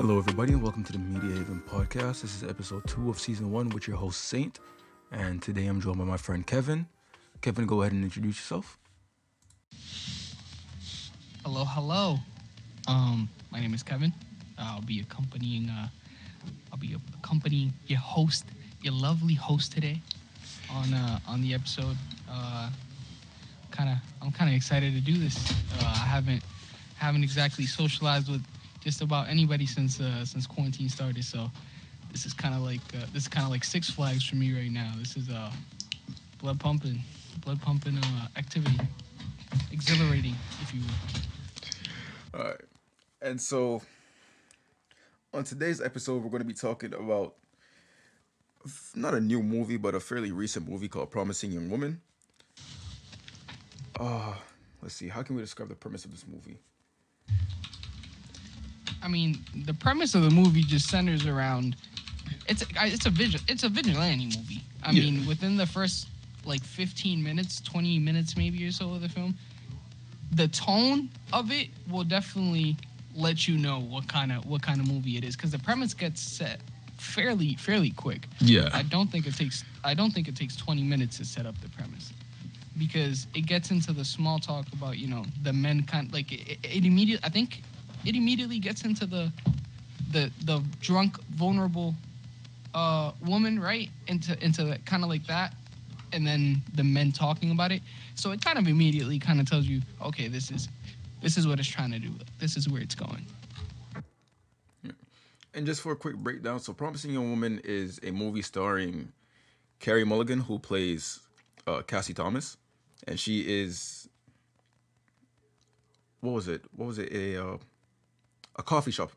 Hello, everybody, and welcome to the Media Haven podcast. This is episode two of season one with your host, Saint. And today I'm joined by my friend Kevin. Kevin, go ahead and introduce yourself. Hello, hello. Um, my name is Kevin. I'll be accompanying. Uh, I'll be accompanying your host, your lovely host today, on uh, on the episode. Uh, kind of, I'm kind of excited to do this. Uh, I haven't haven't exactly socialized with just about anybody since uh, since quarantine started. So this is kind of like uh, this is kind of like Six Flags for me right now. This is uh, blood pumping, blood pumping uh, activity, exhilarating, if you will. All right. And so on today's episode, we're going to be talking about not a new movie, but a fairly recent movie called Promising Young Woman. Uh, let's see. How can we describe the premise of this movie? I mean, the premise of the movie just centers around it's it's a vigil it's a vigilante movie. I Yeah. mean, within the first like 15 minutes, 20 minutes maybe or so of the film, the tone of it will definitely let you know what kind of what kind of movie it is because the premise gets set fairly fairly quick. Yeah. I don't think it takes I don't think it takes 20 minutes to set up the premise because it gets into the small talk about you know the men kind like it, it immediately I think it immediately gets into the the the drunk vulnerable uh woman right? Into into kind of like that. And then the men talking about it. So it kind of immediately kind of tells you okay this is this is what it's trying to do. This is where it's going. And just for a quick breakdown, so Promising Young Woman is a movie starring Carey Mulligan, who plays uh, Cassie Thomas, and she is what was it? What was it? A uh, a coffee shop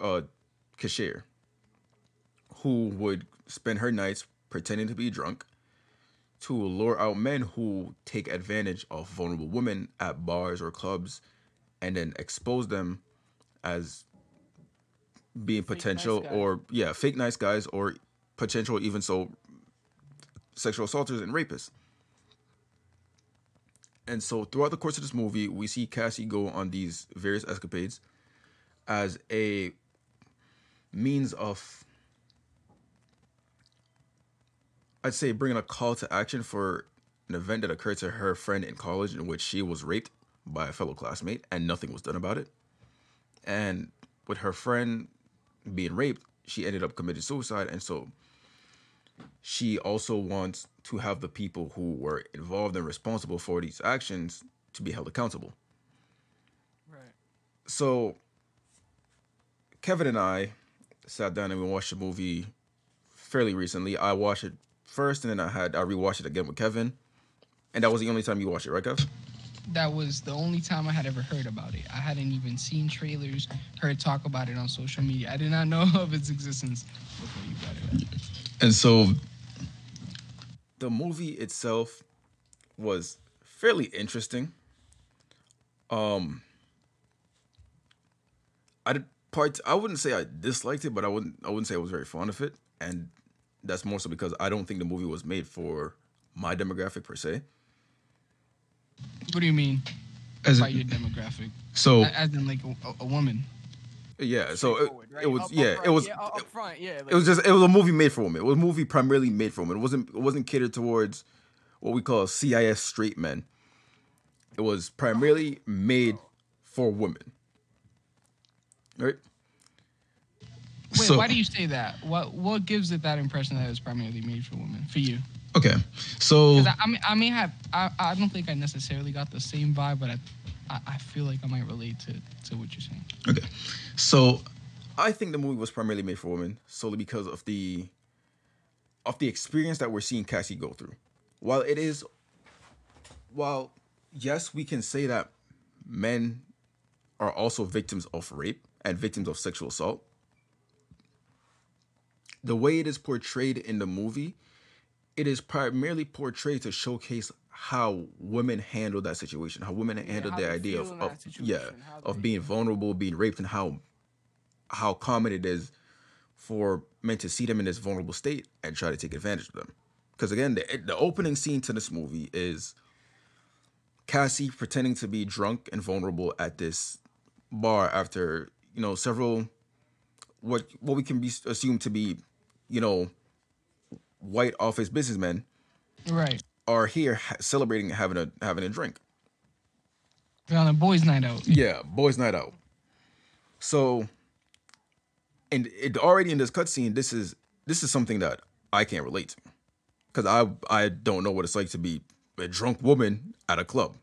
uh, cashier who would spend her nights pretending to be drunk to lure out men who take advantage of vulnerable women at bars or clubs, and then expose them as being potential nice or yeah fake nice guys or potential even so sexual assaulters and rapists. And so throughout the course of this movie we see cassie go on these various escapades as a means of i'd say bringing a call to action for an event that occurred to her friend in college in which she was raped by a fellow classmate and nothing was done about it and with her friend being raped, she ended up committing suicide. And so she also wants to have the people who were involved and responsible for these actions to be held accountable. right So Kevin and I sat down and we watched the movie fairly recently. I watched it first and then I had I rewatched it again with Kevin. And that was the only time you watched it, right, Kev? that was the only time I had ever heard about it. I hadn't even seen trailers, heard talk about it on social media. I did not know of its existence before you brought it up. And so the movie itself was fairly interesting. Um I did part I wouldn't say I disliked it, but I wouldn't I wouldn't say I was very fond of it. And that's more so because I don't think the movie was made for my demographic per se. What do you mean As by your demographic? so A- As in like a, a woman. yeah, so it, right? it was Up- up yeah, front, it was yeah, up up front, yeah. it was just it was a movie made for women. It was a movie primarily made for women. It wasn't it wasn't catered towards what we call CIS straight men. It was primarily made for women. Right? Wait, So- why do you say that? What what gives it that impression that it's primarily made for women? For you? Okay, so I, I mean, I may have. I, I don't think I necessarily got the same vibe, but I, I, I feel like I might relate to to what you're saying. okay, so I think the movie was primarily made for women solely because of the of the experience that we're seeing Cassie go through. While it is while yes, we can say that men are also victims of rape and victims of sexual assault. The way it is portrayed in the movie, it is primarily portrayed to showcase how women handle that situation, how women handle how the idea of, of yeah, of being vulnerable, being raped, and how how common it is for men to see them in this vulnerable state and try to take advantage of them. Because again, the, the opening scene to this movie is Cassie pretending to be drunk and vulnerable at this bar after you know several what what we can be assumed to be, you know, white office businessmen Right. are here ha- celebrating having a having a drink. They're on a boys' night out. Yeah, boys' night out. So, and it already in this cutscene, this is this is something that I can't relate to, because I I don't know what it's like to be a drunk woman at a club.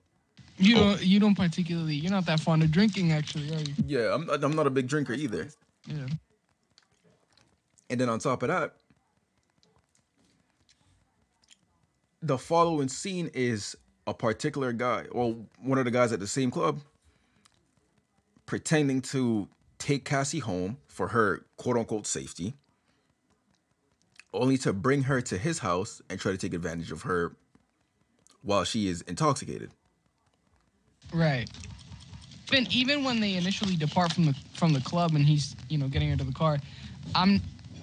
You Oh. don't. You don't particularly. You're not that fond of drinking, actually, are you? Yeah, I'm I'm not a big drinker either. Yeah. And then on top of that, the following scene is a particular guy, or one of the guys at the same club, pretending to take Cassie home for her quote unquote safety, only to bring her to his house and try to take advantage of her while she is intoxicated. Right. Even even when they initially depart from the from the club and he's you know getting into the car, I'm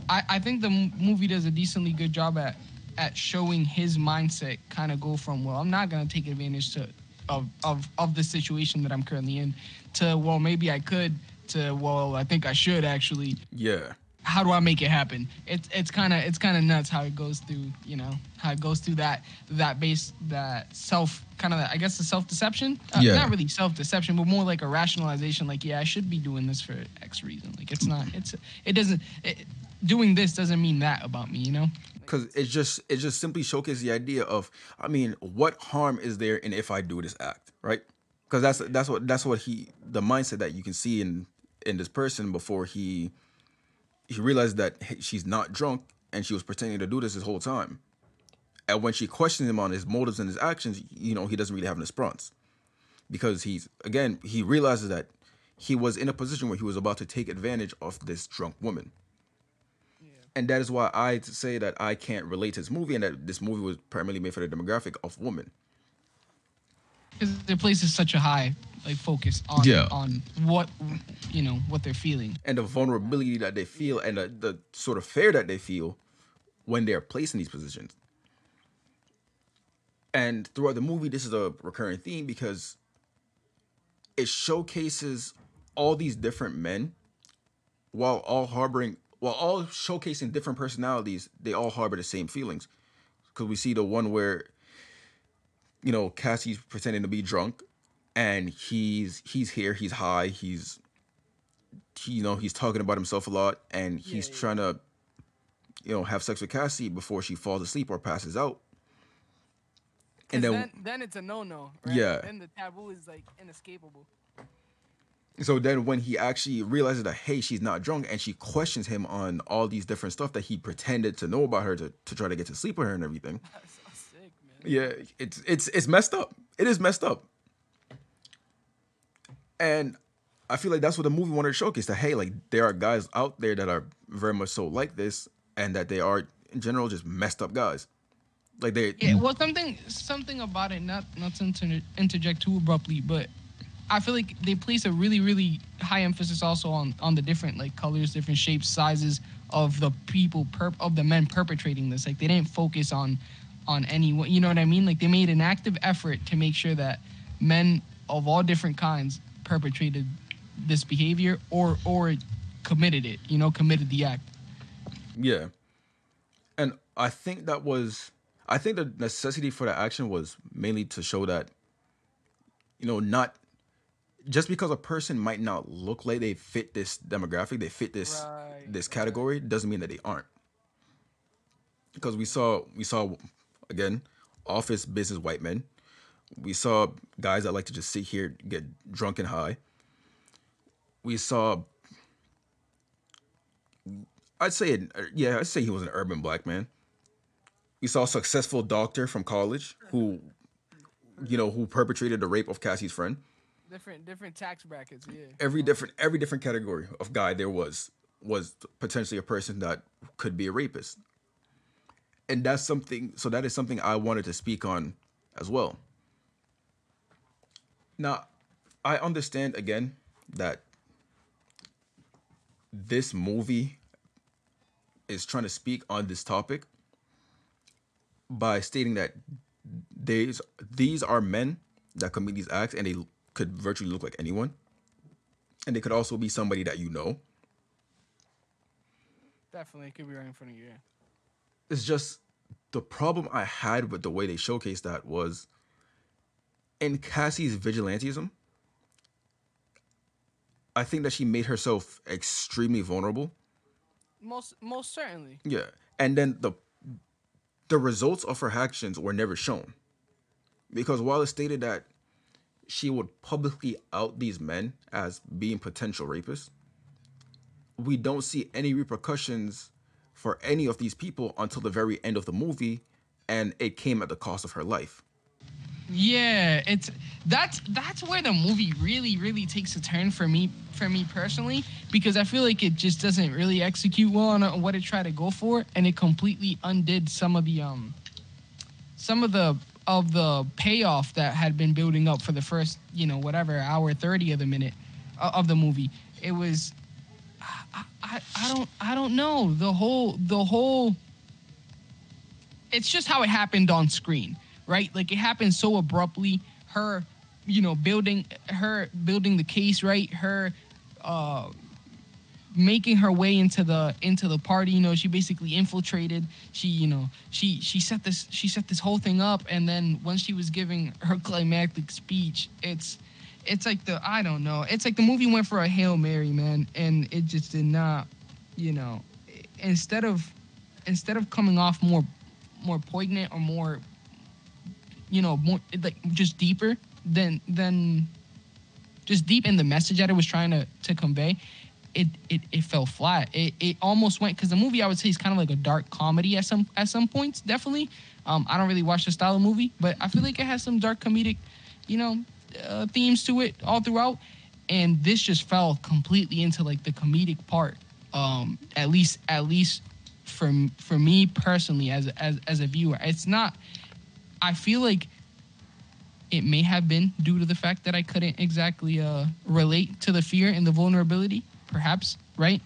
I, I think the m- movie does a decently good job at at showing his mindset kind of go from well I'm not gonna take advantage to of of of the situation that I'm currently in to well maybe I could to well I think I should actually Yeah. How do I make it happen? It's it's kind of it's kind of nuts how it goes through, you know, how it goes through that that base that self kind of I guess the self deception. Uh, Yeah. Not really self deception, but more like a rationalization. Like, yeah, I should be doing this for X reason. Like, it's not. It's it doesn't. It, doing this doesn't mean that about me, you know. because it just it just simply showcases the idea of I mean, what harm is there in if I do this act, right? Because that's that's what that's what he the mindset that you can see in in this person before he he realized that she's not drunk and she was pretending to do this this whole time. And when she questions him on his motives and his actions, you know, he doesn't really have a response because he's again he realizes that he was in a position where he was about to take advantage of this drunk woman and that is why I say that I can't relate to this movie, and that this movie was primarily made for the demographic of women. Because it places such a high like focus on Yeah. on what you know what they're feeling. and the vulnerability that they feel, and the, the sort of fear that they feel when they're placed in these positions. And throughout the movie, this is a recurring theme because it showcases all these different men while all harboring, while all showcasing different personalities, they all harbor the same feelings. Because we see the one where, you know, Cassie's pretending to be drunk, and he's he's here, he's high, he's he, you know, he's talking about himself a lot and he's trying to, you know, have sex with Cassie before she falls asleep or passes out. And then, then it's a no no. Yeah. Then the taboo is like inescapable. so then when he actually realizes that, hey, she's not drunk and she questions him on all these different stuff that he pretended to know about her to, to try to get to sleep with her and everything. That's so sick, man. Yeah, it's it's it's messed up. It is messed up. And I feel like that's what the movie wanted to showcase that hey, like there are guys out there that are very much so like this, and that they are in general just messed up guys. Like they Yeah, well, something something about it. Not not to inter- interject too abruptly, but I feel like they place a really really high emphasis also on on the different like colors, different shapes, sizes of the people perp- of the men perpetrating this. Like they didn't focus on on anyone. You know what I mean? Like they made an active effort to make sure that men of all different kinds perpetrated this behavior or or committed it. You know, committed the act. Yeah. And I think that was I think the necessity for the action was mainly to show that you know not just because a person might not look like they fit this demographic, they fit this Right, this category doesn't mean that they aren't. Because we saw we saw again office business white men. We saw guys that like to just sit here get drunk and high. We saw I'd say, uh, yeah, I'd say he was an urban black man. We saw a successful doctor from college who, you know, who perpetrated the rape of Cassie's friend. Different different tax brackets. Yeah. Every different, every different category of guy there was was potentially a person that could be a rapist, and that's something. So that is something I wanted to speak on as well. Now, I understand again that this movie is trying to speak on this topic by stating that these these are men that commit these acts and they could virtually look like anyone and they could also be somebody that you know Definitely, it could be right in front of you. Yeah. It's just the problem I had with the way they showcased that was in Cassie's vigilantism. I think that she made herself extremely vulnerable. Most most certainly. Yeah, and then the the results of her actions were never shown, because while it stated that she would publicly out these men as being potential rapists, we don't see any repercussions for any of these people until the very end of the movie, and it came at the cost of her life. Yeah, it's that's that's where the movie really really takes a turn for me for me personally because I feel like it just doesn't really execute well on, what it tried to go for and it completely undid some of the um some of the of the payoff that had been building up for the first you know whatever hour 30 of the minute of the movie. It was I, I don't I don't know the whole the whole it's just how it happened on screen, right? Like it happened so abruptly. Her, you know, building her building the case, right? Her uh making her way into the into the party, you know, she basically infiltrated. She, you know, she she set this she set this whole thing up and then when she was giving her climactic speech, it's it's like the I don't know. It's like the movie went for a Hail Mary, man, and it just did not, you know, instead of instead of coming off more more poignant or more you know more like just deeper than than just deep in the message that it was trying to to convey it it, it fell flat it, it almost went because the movie i would say is kind of like a dark comedy at some at some points definitely um i don't really watch the style of movie but i feel like it has some dark comedic you know uh, themes to it all throughout. And this just fell completely into like the comedic part um at least at least for for me personally as as as a viewer. It's not i feel like it may have been due to the fact that i couldn't exactly uh relate to the fear and the vulnerability perhaps right?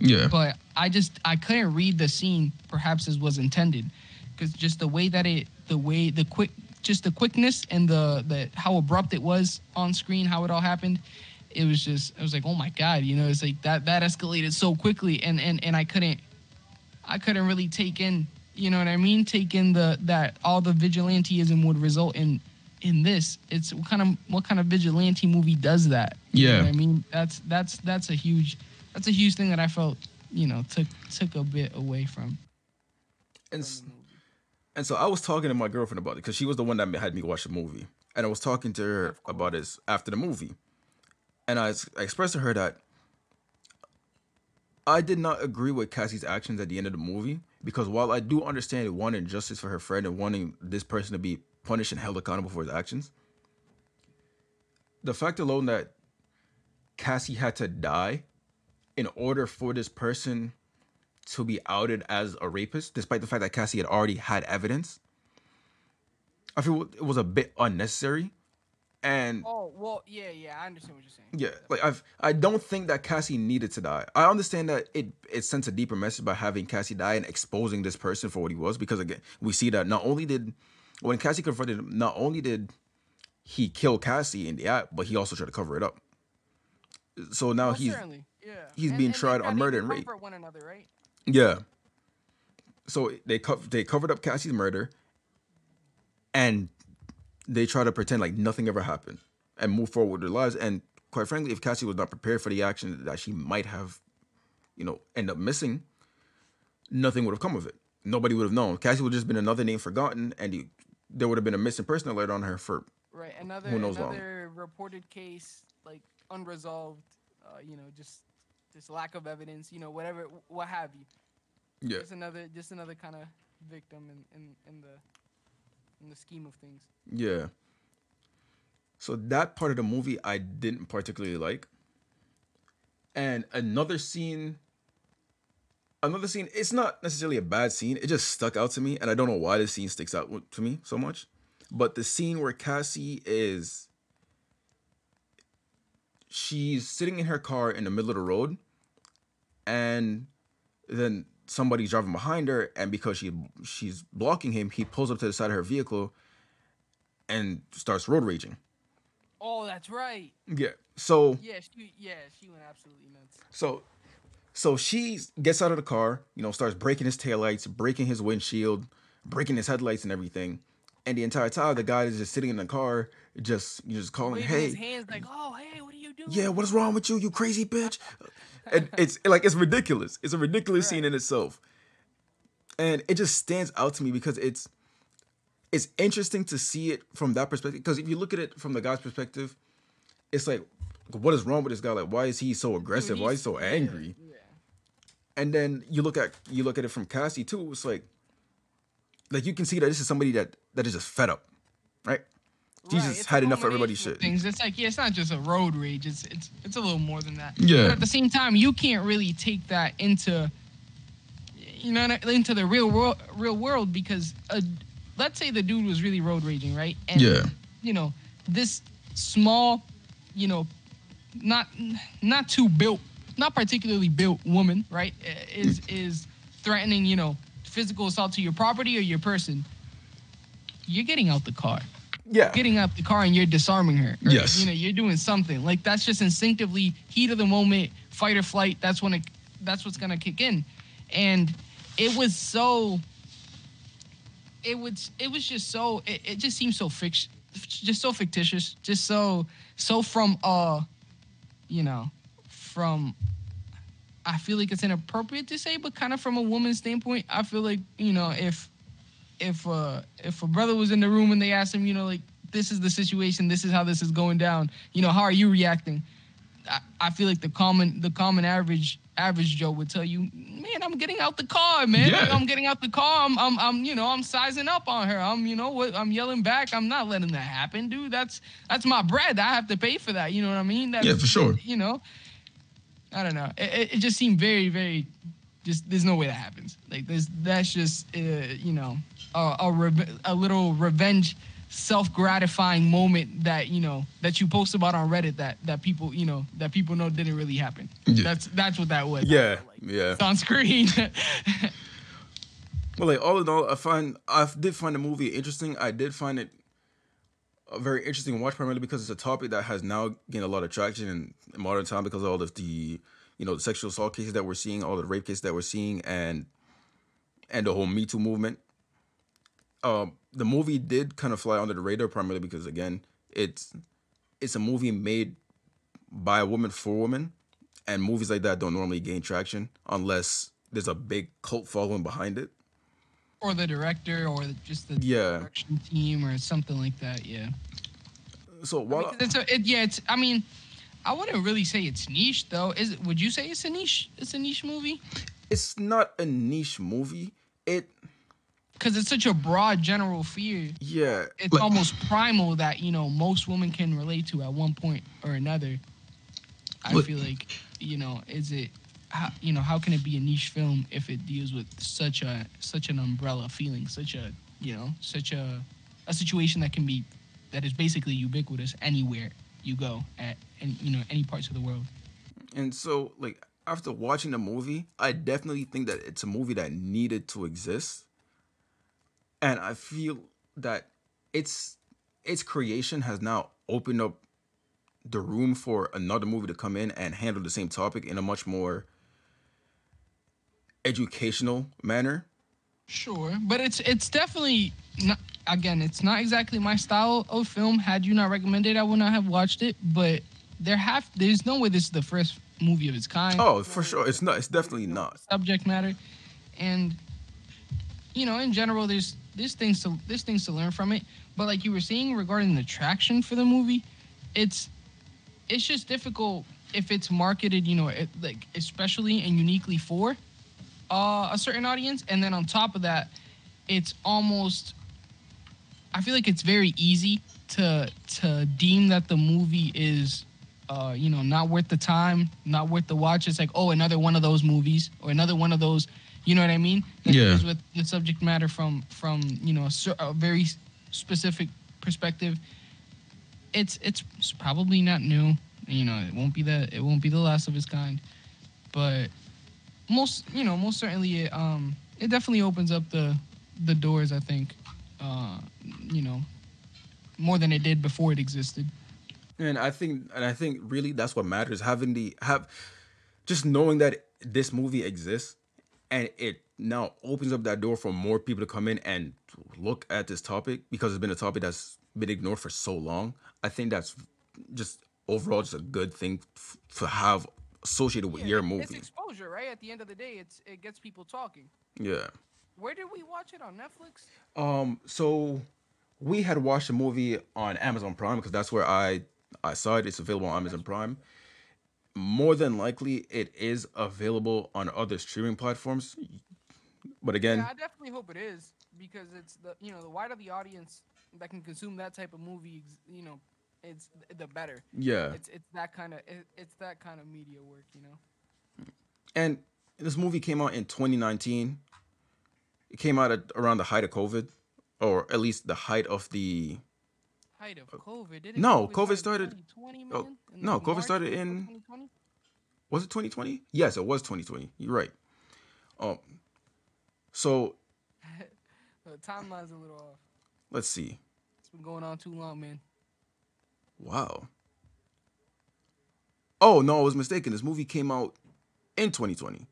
Yeah. but I just I couldn't read the scene perhaps as was intended. Because just the way that it the way the quick just the quickness and the the how abrupt it was on screen how it all happened it was just I was like oh my god you know it's like that that escalated so quickly and and and I couldn't I couldn't really take in you know what I mean? Take in the that all the vigilanteism would result in in this. It's what kind of what kind of vigilante movie does that? You know Yeah. what I mean? That's that's that's a huge that's a huge thing that I felt you know took took a bit away from. And s- and so I was talking to my girlfriend about it because she was the one that had me watch the movie, and I was talking to her about this after the movie, and I expressed to her that I did not agree with Cassie's actions at the end of the movie because while I do understand wanting justice for her friend and wanting this person to be punished and held accountable for his actions, the fact alone that Cassie had to die in order for this person to be outed as a rapist, despite the fact that Cassie had already had evidence. I feel it was a bit unnecessary, and Oh well, yeah, yeah, I understand what you're saying. yeah, like I've I don't think that Cassie needed to die. I understand that it it sends a deeper message by having Cassie die and exposing this person for what he was, because again, we see that not only did when Cassie confronted him, not only did he kill Cassie in the act, but he also tried to cover it up. So now Well, he's certainly, yeah. he's And- being and tried on murder and rape. one another, right? Yeah. So they co- they covered up Cassie's murder, and they try to pretend like nothing ever happened and move forward with their lives. And quite frankly, if Cassie was not prepared for the action that she might have, you know, end up missing, nothing would have come of it. Nobody would have known. Cassie would have just been another name forgotten, and he, there would have been a missing person alert on her for Right. Another Who knows long. another reported case, like unresolved. Uh, you know, just just lack of evidence. You know, whatever, what have you. yeah. Just another, just another kind of victim in, in in the in the scheme of things. Yeah. So that part of the movie I didn't particularly like. And another scene another scene, it's not necessarily a bad scene. It just stuck out to me and I don't know why this scene sticks out to me so much. But the scene where Cassie is she's sitting in her car in the middle of the road and then somebody's driving behind her and because she she's blocking him, he pulls up to the side of her vehicle and starts road raging. Oh, that's right. Yeah. So Yeah, she yeah she went absolutely nuts. so So she gets out of the car, you know, starts breaking his taillights, breaking his windshield, breaking his headlights and everything. And the entire time, the guy is just sitting in the car, just just calling, Waving "Hey, his hands like, oh, hey, you doing? yeah, what is wrong with you, you crazy bitch?" And it's like it's ridiculous. It's a ridiculous scene in itself, and it just stands out to me because it's it's interesting to see it from that perspective. Because if you look at it from the guy's perspective, it's like, what is wrong with this guy? Like, why is he so aggressive? Why is he so angry? And then you look at you look at it from Cassie too. It's like, like you can see that this is somebody that that is just fed up, right? Jesus Right, a had enough of everybody's shit. Things. It's like yeah, it's not just a road rage. It's it's it's a little more than that. Yeah. But at the same time, you can't really take that into you know into the real world real world because uh, let's say the dude was really road raging, right? And Yeah. you know this small, you know, not not too built, not particularly built woman, right? Is is threatening you know physical assault to your property or your person. You're getting out the car Yeah, getting out the car and you're disarming her. Or, Yes. You know, you're doing something. Like that's just instinctively heat of the moment, fight or flight. That's when it that's what's gonna kick in. And it was so it was it was just so it, it just seemed so fiction just so fictitious. Just so so from uh you know, from I feel like it's inappropriate to say, but kind of from a woman's standpoint, I feel like, you know, if if uh if a brother was in the room and they asked him, you know, like this is the situation, this is how this is going down, you know, how are you reacting? I, I feel like the common the common average average Joe would tell you, man, I'm getting out the car, man. Like, I'm getting out the car. I'm, I'm I'm you know I'm sizing up on her. I'm you know what I'm yelling back. I'm not letting that happen, dude. That's that's my bread. I have to pay for that. You know what I mean? That's, Yeah, for sure. You know, I don't know. It, it just seemed very very just there's no way that happens. Like there's that's just uh, you know a a, reve- a little revenge self-gratifying moment that you know that you post about on Reddit that that people you know that people know didn't really happen. Yeah. That's that's what that was. yeah, yeah. on screen. Well, like all in all, I find I did find the movie interesting. I did find it a very interesting watch, primarily because it's a topic that has now gained a lot of traction in, in modern time because of all of the, you know, the sexual assault cases that we're seeing, all the rape cases that we're seeing, and and the whole Me Too movement. Um, the movie did kind of fly under the radar primarily because again, it's it's a movie made by a woman for women, and movies like that don't normally gain traction unless there's a big cult following behind it. or the director, or just the Yeah. production team, or something like that. Yeah. So while Because it's a, it, yeah, it's. I mean, I wouldn't really say it's niche though. Is it? Would you say it's a niche? It's a niche movie it's not a niche movie, it because it's such a broad general fear. yeah, It's Like- almost primal that you know most women can relate to at one point or another. I But- feel like you know, is it? How, you know, how can it be a niche film if it deals with such a such an umbrella feeling, such a you know, such a a situation that can be that is basically ubiquitous anywhere you go at and you know any parts of the world. and so like after watching the movie, I definitely think that it's a movie that needed to exist. And I feel that its its creation has now opened up the room for another movie to come in and handle the same topic in a much more educational manner. Sure, but it's it's definitely not. Again, it's not exactly my style of film. Had you not recommended, I would not have watched it. But there have there's no way this is the first movie of its kind. Oh, for sure. It's not it's definitely not. subject matter, and you know, in general, there's there's things to there's things to learn from it. But like you were saying regarding the traction for the movie, it's it's just difficult if it's marketed, you know, it, like especially and uniquely for uh, a certain audience, and then on top of that, it's almost I feel like it's very easy to to deem that the movie is uh, you know, not worth the time, not worth the watch. It's like, oh, another one of those movies or another one of those, you know what I mean? That Yeah. with the subject matter from from you know a, a very specific perspective. It's it's it's probably not new. You know, it won't be the it won't be the last of its kind, but most you know most certainly it um it definitely opens up the the doors. I think, uh, you know, more than it did before it existed. And I think and I think really that's what matters having the have just knowing that this movie exists and it now opens up that door for more people to come in and look at this topic because it's been a topic that's been ignored for so long. I think that's just overall just a good thing f- to have associated with Yeah, your movie. It's exposure, right? At the end of the day, it's it gets people talking. yeah. Where did we watch it on Netflix? Um. So we had watched the movie on Amazon Prime because that's where I I saw it. It's available on Amazon Prime. More than likely, it is available on other streaming platforms. But again, yeah, I definitely hope it is because it's the you know the wider the audience that can consume that type of movie, you know, it's the better. yeah. It's it's that kind of it, it's that kind of media work, you know. And this movie came out in 2019. It came out at around the height of COVID, or at least the height of the. Height of COVID. Didn't no, COVID, COVID start in started- oh, no, COVID March, started in- 2020? Was it 2020? Yes, it was 2020. You're right. Um. So The timeline's a little off. let's see. It's been going on too long, man. Wow. Oh no, I was mistaken. This movie came out in 2020.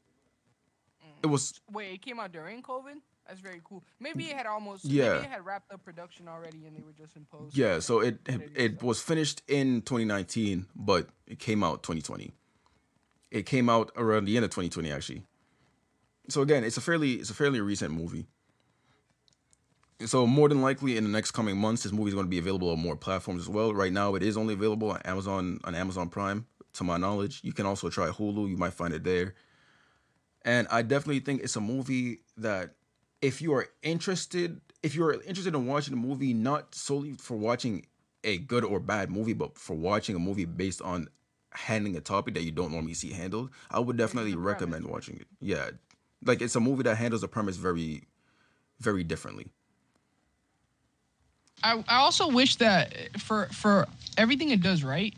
It was Wait, it came out during COVID. That's very cool. Maybe it had almost. Yeah. Maybe it had wrapped up production already, and they were just in post. yeah. So it it was finished in 2019, but it came out 2020. It came out around the end of 2020, actually. So again, it's a fairly it's a fairly recent movie. So more than likely in the next coming months, this movie is going to be available on more platforms as well. Right now, it is only available on Amazon on Amazon Prime, to my knowledge. You can also try Hulu; you might find it there. And I definitely think it's a movie that, if you are interested, if you are interested in watching a movie, not solely for watching a good or bad movie, but for watching a movie based on handling a topic that you don't normally see handled, I would definitely recommend watching it. Yeah, like it's a movie that handles the premise very, very differently. I, I also wish that for for everything it does right,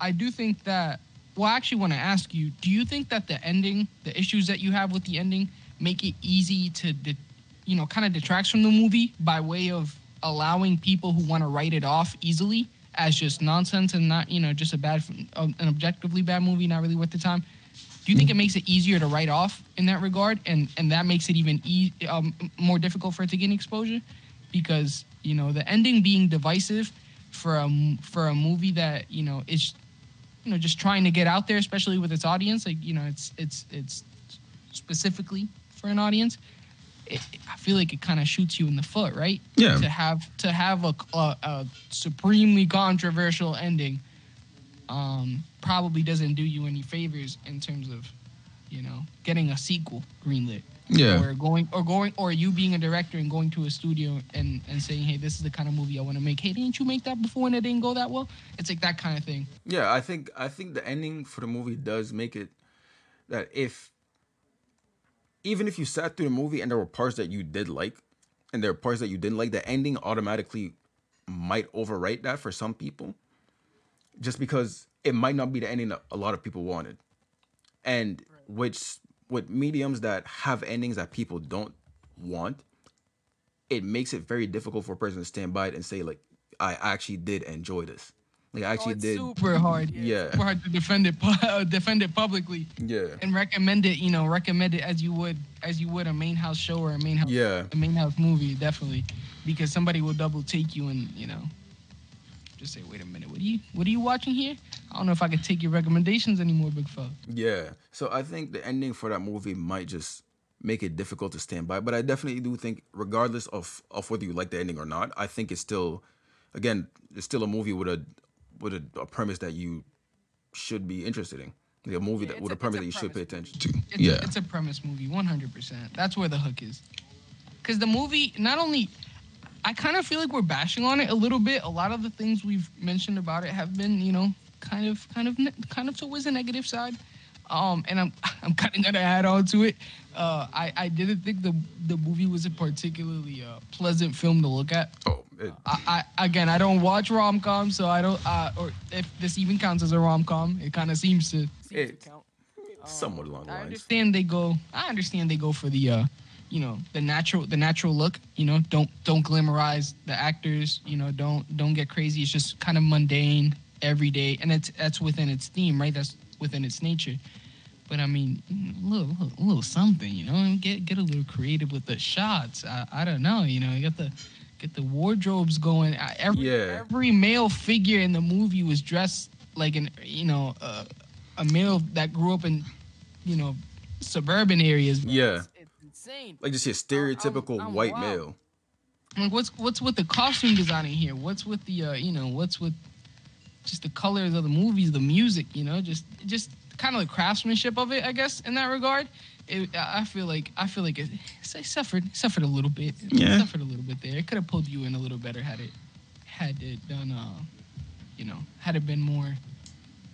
I do think that. Well, I actually want to ask you: Do you think that the ending, the issues that you have with the ending, make it easy to, de- you know, kind of detracts from the movie by way of allowing people who want to write it off easily as just nonsense and not, you know, just a bad, um, an objectively bad movie, not really worth the time? Do you think it makes it easier to write off in that regard, and and that makes it even e- um, more difficult for it to gain exposure? Because you know the ending being divisive for a for a movie that you know is you know just trying to get out there, especially with its audience. Like you know it's it's it's specifically for an audience. It, I feel like it kind of shoots you in the foot, right? Yeah. To have to have a, a, a supremely controversial ending um, probably doesn't do you any favors in terms of, you know, getting a sequel greenlit. Yeah. Or going or going or you being a director and going to a studio and, and saying, Hey, this is the kind of movie I want to make. Hey, didn't you make that before and it didn't go that well? It's like that kind of thing. Yeah, I think I think the ending for the movie does make it that if even if you sat through the movie and there were parts that you did like and there are parts that you didn't like, the ending automatically might overwrite that for some people. Just because it might not be the ending that a lot of people wanted. And which with mediums that have endings that people don't want, it makes it very difficult for a person to stand by it and say, like, I actually did enjoy this. Like I Oh, actually it's did Super hard. Yeah. Super hard to defend it pu- uh, defend it publicly Yeah. and recommend it, you know, recommend it as you would as you would a main house show or a main house Yeah. a main house movie, definitely. Because somebody will double take you and, you know, just say, wait a minute, what are you what are you watching here? I don't know if I can take your recommendations anymore, big fella. Yeah. So I think the ending for that movie might just make it difficult to stand by. But I definitely do think, regardless of of whether you like the ending or not, I think it's still, again, it's still a movie with a with a, a premise that you should be interested in. Like a movie Yeah, that with a- a premise a that you should pay premise attention to. It's yeah. a, it's a premise movie, 100%. That's where the hook is. Because the movie, not only, I kind of feel like we're bashing on it a little bit. A lot of the things we've mentioned about it have been, you know, kind of, kind of, ne- kind of towards the negative side. Um, and I'm, I'm kind of gonna add on to it. Uh, I, I didn't think the the movie was a particularly uh, pleasant film to look at. Oh, it, I, I again, I don't watch rom coms, so I don't. Uh, or if this even counts as a rom com, it kind of seems to. Seems It- to count. somewhat along the I understand they go i understand they go for the uh you know the natural the natural look you know don't don't glamorize the actors you know don't don't get crazy it's just kind of mundane everyday and it's that's within its theme right that's within its nature but I mean, a little, little, a little something, you know, and get get a little creative with the shots. I, I don't know, you know, you got the get the wardrobes going. Every Yeah. every male figure in the movie was dressed like an, you know, uh, a male that grew up in, you know, suburban areas. Yeah. It's, it's insane. Like just your stereotypical I'm white wild. male. Like what's what's with the costume designing here? What's with the uh, you know what's with just the colors of the movies, the music, you know, just just kind of the craftsmanship of it, I guess, in that regard. It, I I feel like I feel like it, it suffered suffered a little bit. It Yeah. suffered a little bit there. It could have pulled you in a little better had it had it done. Uh, you know, had it been more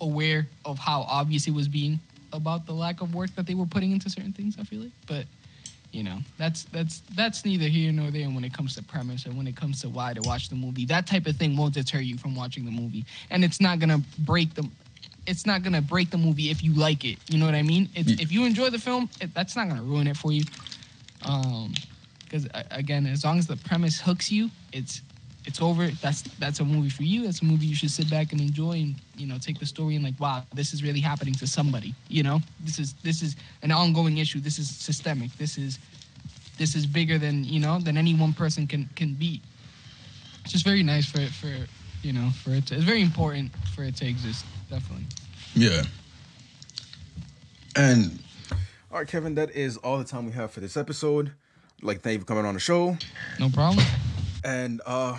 aware of how obvious it was being about the lack of work that they were putting into certain things. I feel like, but you know that's that's that's neither here nor there when it comes to premise and when it comes to why to watch the movie. That type of thing won't deter you from watching the movie. And it's not gonna break the it's not gonna break the movie if you like it. You know what i mean? It's, Ye- if you enjoy the film it, that's not gonna ruin it for you. Um because again as long as the premise hooks you it's it's over that's that's a movie for you that's a movie you should sit back and enjoy and you know take the story and like wow this is really happening to somebody you know this is this is an ongoing issue this is systemic this is this is bigger than you know than any one person can can beat it's just very nice for it for you know for it to, it's very important for it to exist definitely Yeah. And All right, Kevin, that is all the time we have for this episode. I'd like, thank you for coming on the show. no problem And uh